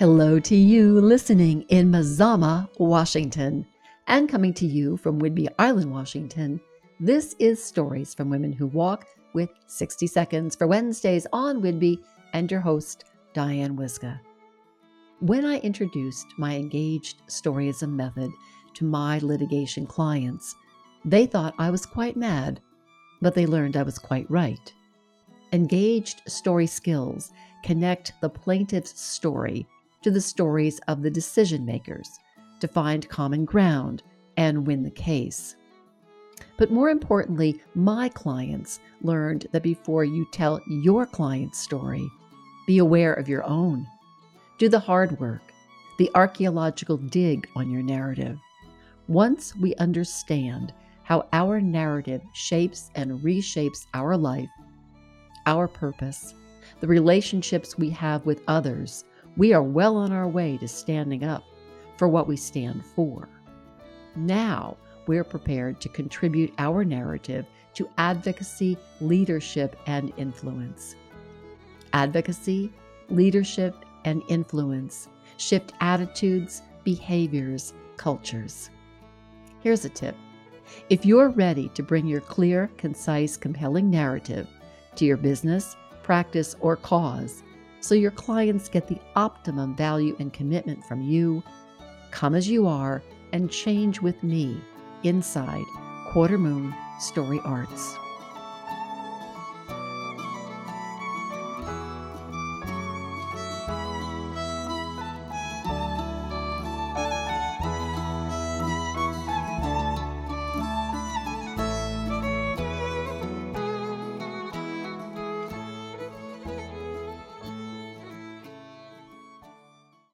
Hello to you listening in Mazama, Washington, and coming to you from Whidbey Island, Washington. This is Stories from Women Who Walk with 60 Seconds for Wednesdays on Whidbey and your host, Diane Wyzga. When I introduced my engaged storyism method to my litigation clients, they thought I was quite mad, but they learned I was quite right. Engaged story skills connect the plaintiff's story to the stories of the decision makers to find common ground and win the case. But more importantly, my clients learned that before you tell your client's story, be aware of your own. Do the hard work, the archaeological dig on your narrative. Once we understand how our narrative shapes and reshapes our life, our purpose, the relationships we have with others, we are well on our way to standing up for what we stand for. Now we're prepared to contribute our narrative to advocacy, leadership, and influence. Advocacy, leadership, and influence shift attitudes, behaviors, cultures. Here's a tip if you're ready to bring your clear, concise, compelling narrative to your business, practice, or cause so your clients get the optimum value and commitment from you, come as you are and change with me inside Quarter Moon Story Arts.